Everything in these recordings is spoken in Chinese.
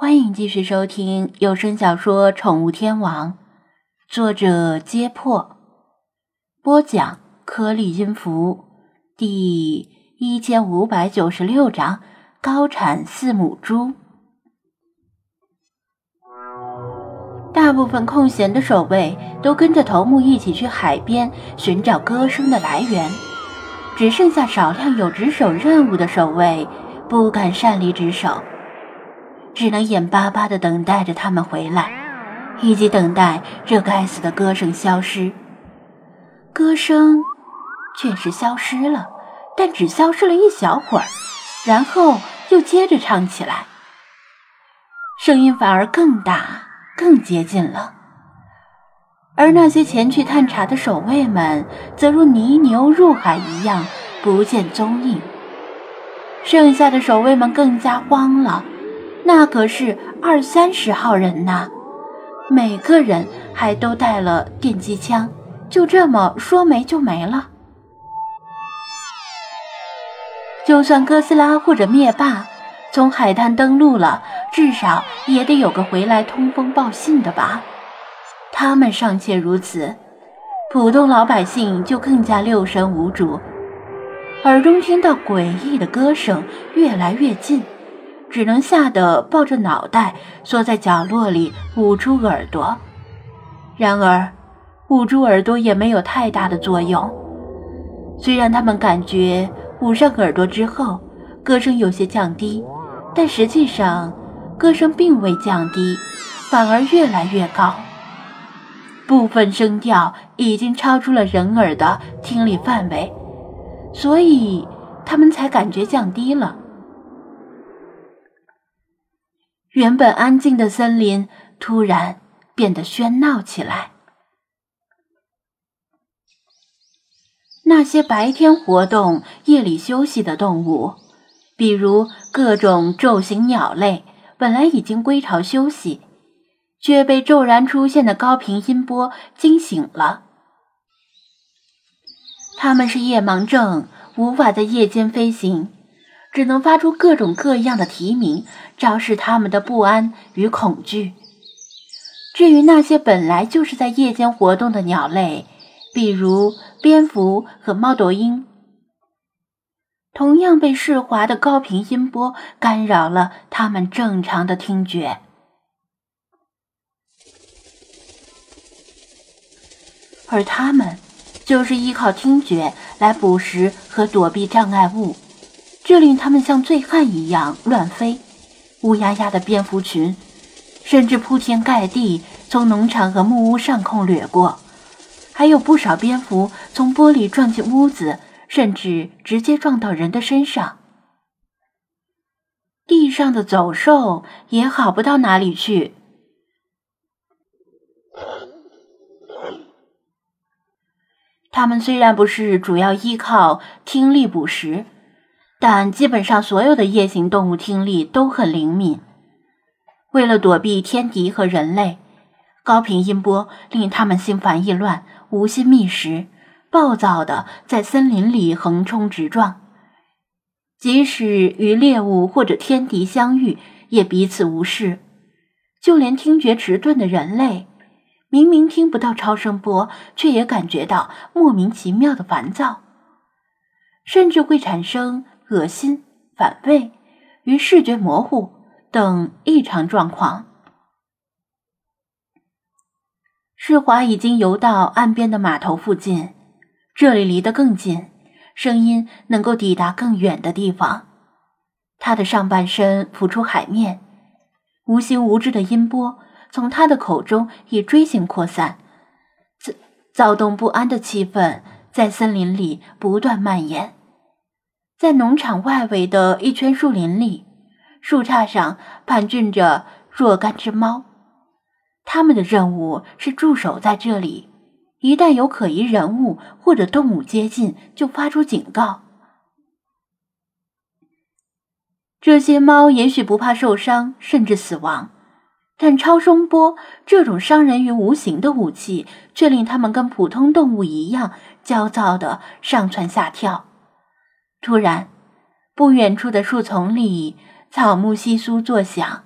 欢迎继续收听有声小说《宠物天王》，作者：揭破，播讲：颗粒音符，第一千五百九十六章：高产四母猪。大部分空闲的守卫都跟着头目一起去海边寻找歌声的来源，只剩下少量有值守任务的守卫不敢擅离职守，只能眼巴巴地等待着他们回来，以及等待这该死的歌声消失。歌声确实消失了，但只消失了一小会儿，然后又接着唱起来，声音反而更大。更接近了，而那些前去探查的守卫们，则如泥牛入海一样不见踪影。剩下的守卫们更加慌了，那可是二三十号人呐，每个人还都带了电击枪，就这么说没就没了。就算哥斯拉或者灭霸。从海滩登陆了，至少也得有个回来通风报信的吧。他们尚且如此，普通老百姓就更加六神无主。耳中听到诡异的歌声越来越近，只能吓得抱着脑袋缩在角落里捂住耳朵。然而，捂住耳朵也没有太大的作用。虽然他们感觉捂上耳朵之后，歌声有些降低。但实际上，歌声并未降低，反而越来越高。部分声调已经超出了人耳的听力范围，所以他们才感觉降低了。原本安静的森林突然变得喧闹起来。那些白天活动、夜里休息的动物。比如各种昼行鸟类，本来已经归巢休息，却被骤然出现的高频音波惊醒了。他们是夜盲症，无法在夜间飞行，只能发出各种各样的啼鸣，昭示他们的不安与恐惧。至于那些本来就是在夜间活动的鸟类，比如蝙蝠和猫头鹰。同样被释华的高频音波干扰了他们正常的听觉，而他们就是依靠听觉来捕食和躲避障碍物，这令他们像醉汉一样乱飞。乌压压的蝙蝠群，甚至铺天盖地从农场和木屋上空掠过，还有不少蝙蝠从玻璃撞进屋子。甚至直接撞到人的身上，地上的走兽也好不到哪里去。它们虽然不是主要依靠听力捕食，但基本上所有的夜行动物听力都很灵敏。为了躲避天敌和人类，高频音波令它们心烦意乱，无心觅食。暴躁的在森林里横冲直撞，即使与猎物或者天敌相遇，也彼此无视。就连听觉迟钝的人类，明明听不到超声波，却也感觉到莫名其妙的烦躁，甚至会产生恶心、反胃与视觉模糊等异常状况。世华已经游到岸边的码头附近。这里离得更近，声音能够抵达更远的地方。他的上半身浮出海面，无形无质的音波从他的口中以锥形扩散，躁躁动不安的气氛在森林里不断蔓延。在农场外围的一圈树林里，树杈上盘踞着若干只猫，他们的任务是驻守在这里。一旦有可疑人物或者动物接近，就发出警告。这些猫也许不怕受伤，甚至死亡，但超声波这种伤人于无形的武器，却令它们跟普通动物一样焦躁的上蹿下跳。突然，不远处的树丛里草木窸窣作响，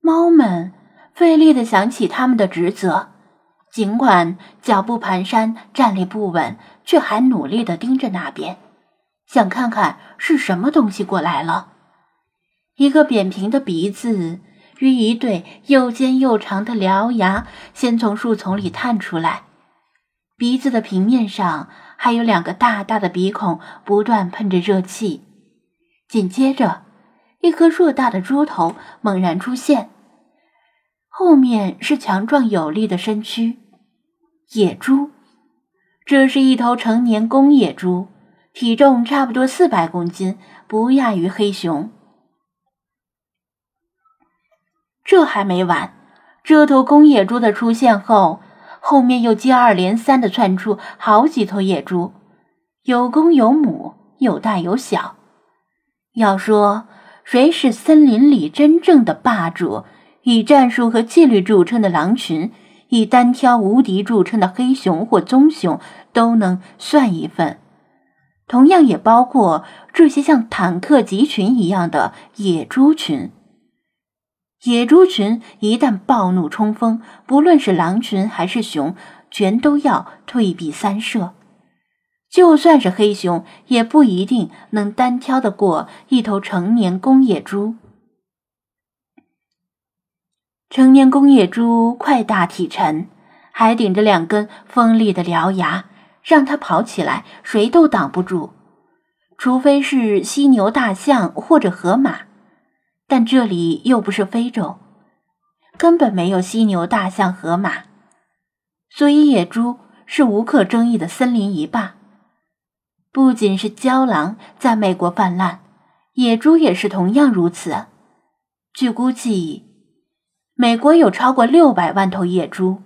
猫们费力地想起他们的职责，尽管脚步蹒跚、站立不稳，却还努力地盯着那边，想看看是什么东西过来了。一个扁平的鼻子与一对又尖又长的獠牙先从树丛里探出来，鼻子的平面上还有两个大大的鼻孔，不断喷着热气。紧接着，一颗硕大的猪头猛然出现，后面是强壮有力的身躯。野猪，这是一头成年公野猪，体重差不多四百公斤，不亚于黑熊。这还没完，这头公野猪的出现后，后面又接二连三的窜出好几头野猪，有公有母，有大有小。要说谁是森林里真正的霸主，以战术和纪律著称的狼群，以单挑无敌著称的黑熊或棕熊，都能算一份。同样也包括这些像坦克集群一样的野猪群。野猪群一旦暴怒冲锋，不论是狼群还是熊，全都要退避三舍。就算是黑熊，也不一定能单挑得过一头成年公野猪。成年公野猪快大体沉，还顶着两根锋利的獠牙，让它跑起来，谁都挡不住，除非是犀牛、大象或者河马。但这里又不是非洲，根本没有犀牛、大象、河马，所以野猪是无可争议的森林一霸。不仅是郊狼在美国泛滥，野猪也是同样如此。据估计，美国有超过六百万头野猪，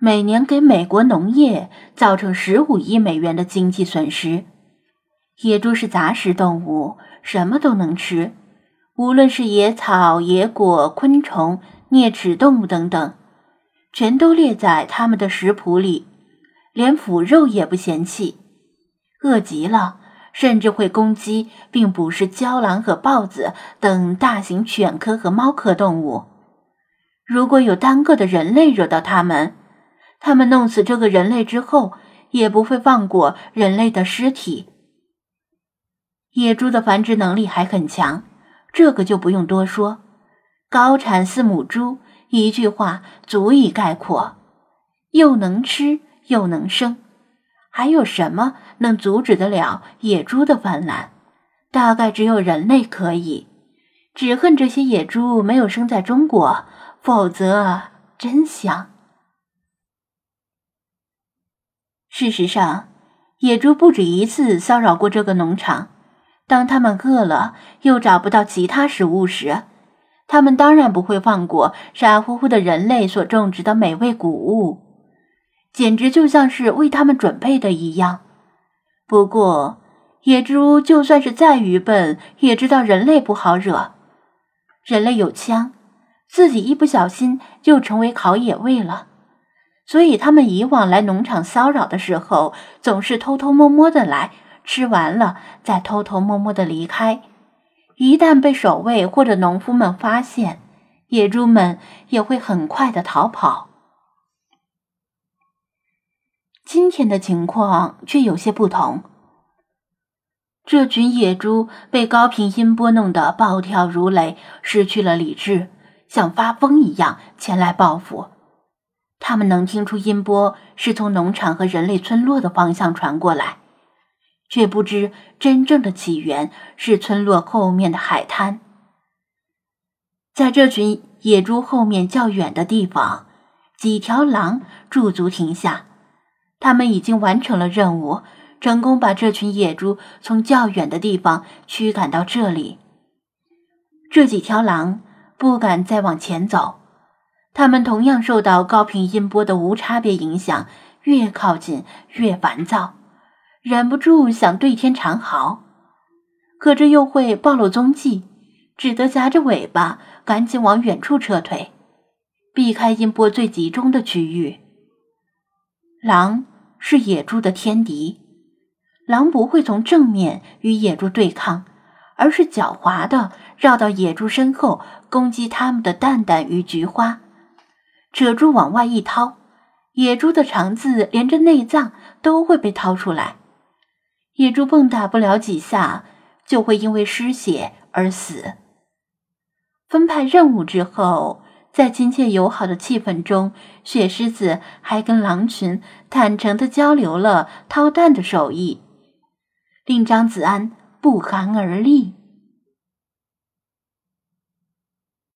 每年给美国农业造成十五亿美元的经济损失。野猪是杂食动物，什么都能吃。无论是野草、野果、昆虫、啮齿动物等等，全都列在他们的食谱里，连腐肉也不嫌弃。饿极了，甚至会攻击并捕食郊狼和豹子等大型犬科和猫科动物。如果有单个的人类惹到它们，它们弄死这个人类之后，也不会放过人类的尸体。野猪的繁殖能力还很强。这个就不用多说，高产四母猪，一句话足以概括：又能吃又能生。还有什么能阻止得了野猪的泛滥？大概只有人类可以。只恨这些野猪没有生在中国，否则真香。事实上，野猪不止一次骚扰过这个农场。当他们饿了又找不到其他食物时，他们当然不会放过傻乎乎的人类所种植的美味谷物，简直就像是为他们准备的一样。不过，野猪就算是再愚笨，也知道人类不好惹。人类有枪，自己一不小心就成为烤野味了，所以他们以往来农场骚扰的时候，总是偷偷摸摸的来。吃完了，再偷偷摸摸的离开。一旦被守卫或者农夫们发现，野猪们也会很快的逃跑。今天的情况却有些不同。这群野猪被高频音波弄得暴跳如雷，失去了理智，像发疯一样前来报复。他们能听出音波是从农场和人类村落的方向传过来。却不知真正的起源是村落后面的海滩。在这群野猪后面较远的地方，几条狼驻足停下。他们已经完成了任务，成功把这群野猪从较远的地方驱赶到这里。这几条狼不敢再往前走，它们同样受到高频音波的无差别影响，越靠近越烦躁。忍不住想对天长嚎，可这又会暴露踪迹，只得夹着尾巴赶紧往远处撤退，避开音波最集中的区域。狼是野猪的天敌，狼不会从正面与野猪对抗，而是狡猾的绕到野猪身后攻击它们的蛋蛋与菊花，扯住往外一掏，野猪的肠子连着内脏都会被掏出来。野猪蹦跶不了几下，就会因为失血而死。分派任务之后，在亲切友好的气氛中，雪狮子还跟狼群坦诚地交流了掏蛋的手艺，令张子安不寒而栗。